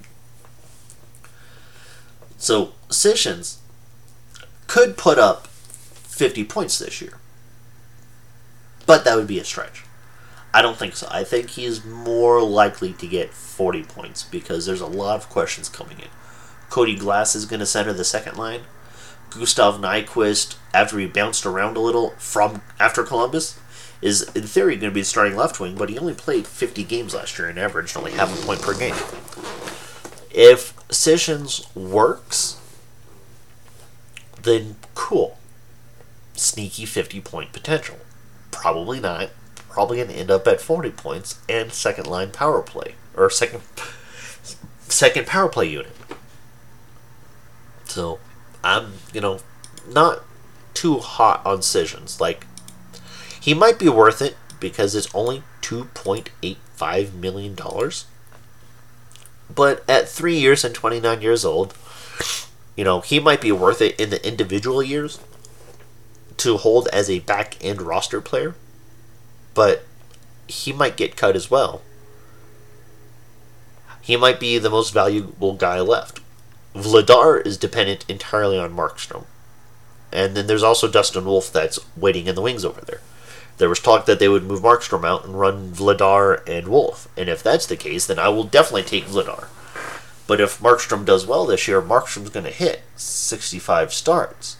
So Sissons could put up 50 points this year, but that would be a stretch. I don't think so. I think he's more likely to get 40 points because there's a lot of questions coming in. Cody Glass is going to center the second line. Gustav Nyquist, after he bounced around a little from after Columbus, is in theory going to be starting left wing, but he only played 50 games last year and averaged only half a point per game. If Sissons works, then cool. Sneaky 50 point potential. Probably not. Probably going to end up at 40 points and second line power play. Or second second power play unit. So I'm, you know, not too hot on Sissons. Like, he might be worth it because it's only $2.85 million. But at three years and 29 years old, you know, he might be worth it in the individual years to hold as a back end roster player. But he might get cut as well. He might be the most valuable guy left. Vladar is dependent entirely on Markstrom. And then there's also Dustin Wolf that's waiting in the wings over there. There was talk that they would move Markstrom out and run Vladar and Wolf. And if that's the case, then I will definitely take Vladar. But if Markstrom does well this year, Markstrom's going to hit 65 starts.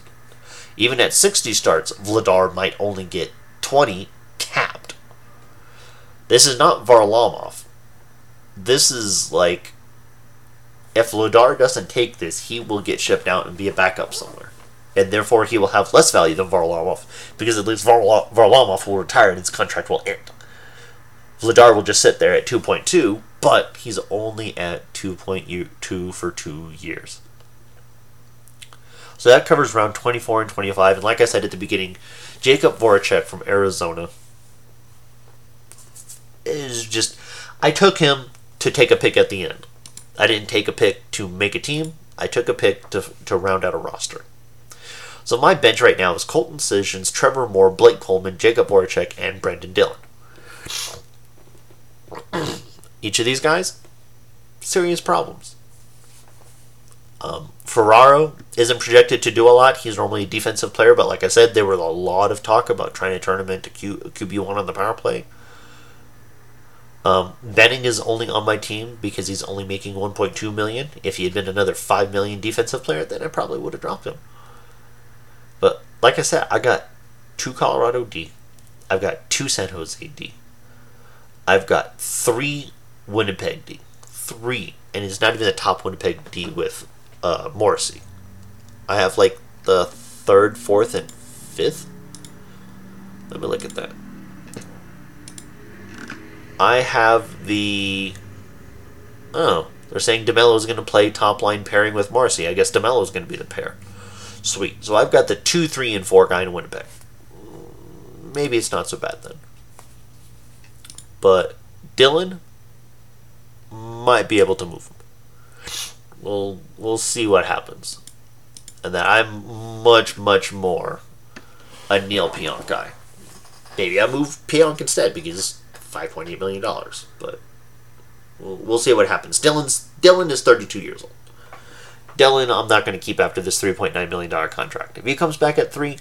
Even at 60 starts, Vladar might only get 20 capped. This is not Varlamov. This is like if Vladar doesn't take this, he will get shipped out and be a backup somewhere. And therefore, he will have less value than Varlamov, because at least Varlamov will retire and his contract will end. Vladar will just sit there at 2.2, but he's only at 2.2 for two years. So that covers round 24 and 25. And like I said at the beginning, Jakub Voracek from Arizona is just. I took him to take a pick at the end. I didn't take a pick to make a team. I took a pick to, to round out a roster. So my bench right now is Colton Sissons, Trevor Moore, Blake Coleman, Jakub Voracek, and Brenden Dillon. Each of these guys, serious problems. Um, Ferraro isn't projected to do a lot. He's normally a defensive player, but like I said, there was a lot of talk about trying to turn him into Q, QB1 on the power play. Um, Benning is only on my team because he's only making 1.2 million. If he had been another 5 million defensive player, then I probably would have dropped him. But like I said, I got two Colorado D. I've got two San Jose D. I've got three Winnipeg D. Three. And it's not even the top Winnipeg D with uh, Morrissey. I have like the third, fourth, and fifth. Let me look at that. I have the. Oh, they're saying DeMelo is going to play top line pairing with Morrissey. I guess DeMelo is going to be the pair. Sweet. So I've got the 2, 3, and 4 guy in Winnipeg. Maybe it's not so bad then. But Dillon might be able to move him. we'll we'll see what happens. And that I'm much much more a Neil Pionk guy. Maybe I move Pionk instead because it's five point eight million dollars. But we'll, we'll see what happens. Dillon's Dillon is thirty two years old. Dillon, I'm not going to keep after this three point nine million dollar contract. If he comes back at three,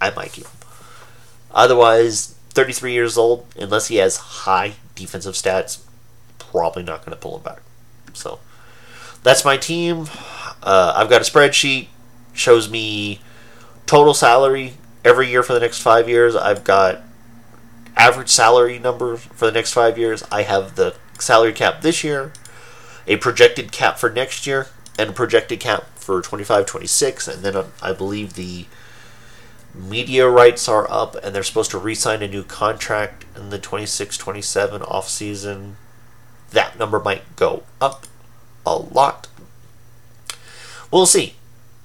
I might keep him. Otherwise, 33 years old, unless he has high defensive stats, probably not going to pull him back. So that's my team. Uh, I've got a spreadsheet shows me total salary every year for the next five years. I've got average salary number for the next five years. I have the salary cap this year, a projected cap for next year, and a projected cap for 25 26. And then uh, I believe the media rights are up and they're supposed to re-sign a new contract in the 26-27 off season that number might go up a lot we'll see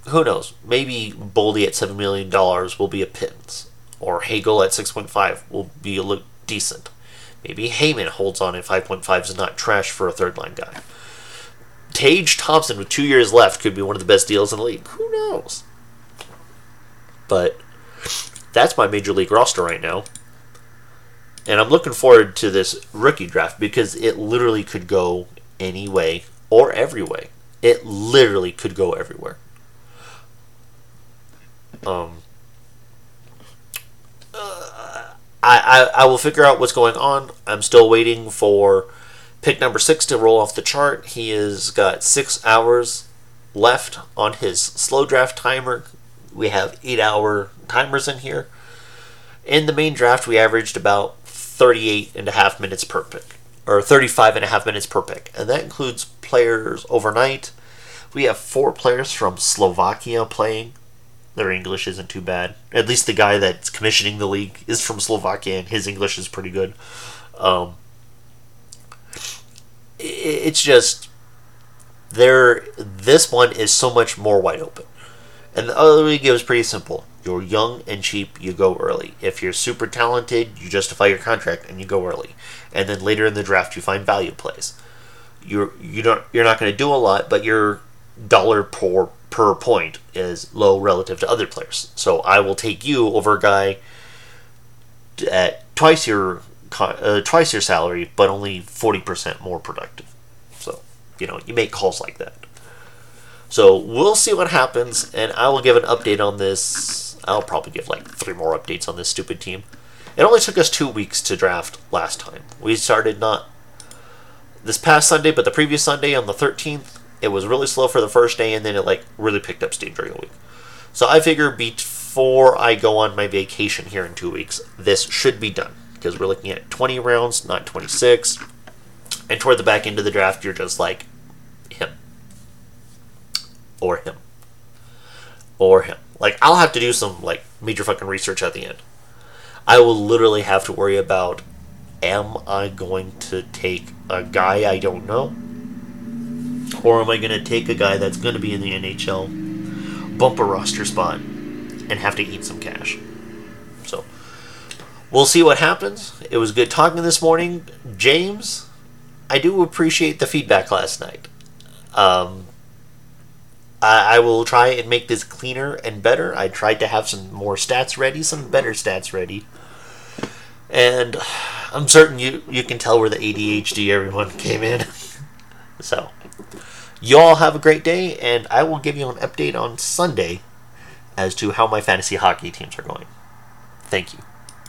who knows maybe Boldy at $7 million will be a pittance or Hagel at 6.5 will be a look decent maybe Heyman holds on at 5.5 is not trash for a third line guy Tage Thompson with two years left could be one of the best deals in the league who knows but that's my major league roster right now. And I'm looking forward to this rookie draft because it literally could go any way or every way. It literally could go everywhere. Um, uh, I, I, I will figure out what's going on. I'm still waiting for pick number six to roll off the chart. He has got six hours left on his slow draft timer. We have eight hour timers in here. In the main draft, we averaged about 38 and a half minutes per pick, or 35 and a half minutes per pick, and that includes players overnight. We have four players from Slovakia playing. Their English isn't too bad. At least the guy that's commissioning the league is from Slovakia, and his English is pretty good. Um, it's just there. This one is so much more wide open, and the other league is pretty simple. You're young and cheap, you go early. If you're super talented, you justify your contract and you go early. And then later in the draft you find value plays. You're you don't you're not going to do a lot, but you're dollar per per point is low relative to other players. So I will take you over a guy at twice your uh, twice your salary, but only forty percent more productive. So you know you make calls like that. So we'll see what happens, and I will give an update on this I'll probably give like three more updates on this stupid team. It only took us two weeks to draft last time. We started not this past Sunday, but the previous Sunday on the 13th. It was really slow for the first day, and then it like really picked up steam during the week. So I figure before I go on my vacation here in two weeks, this should be done because we're looking at 20 rounds, not 26. And toward the back end of the draft, you're just like him or him or him. Like I'll have to do some like major fucking research at the end. I will literally have to worry about am I going to take a guy I don't know? Or am I going to take a guy that's going to be in the NHL, bump a roster spot, and have to eat some cash? So, we'll see what happens. It was good talking this morning. James, I do appreciate the feedback last night. Um, I, I will try and make this cleaner and better. I tried to have some more stats ready, some better stats ready. And I'm certain you, you can tell where the ADHD everyone came in. so, you all have a great day, and I will give you an update on Sunday as to how my fantasy hockey teams are going. Thank you.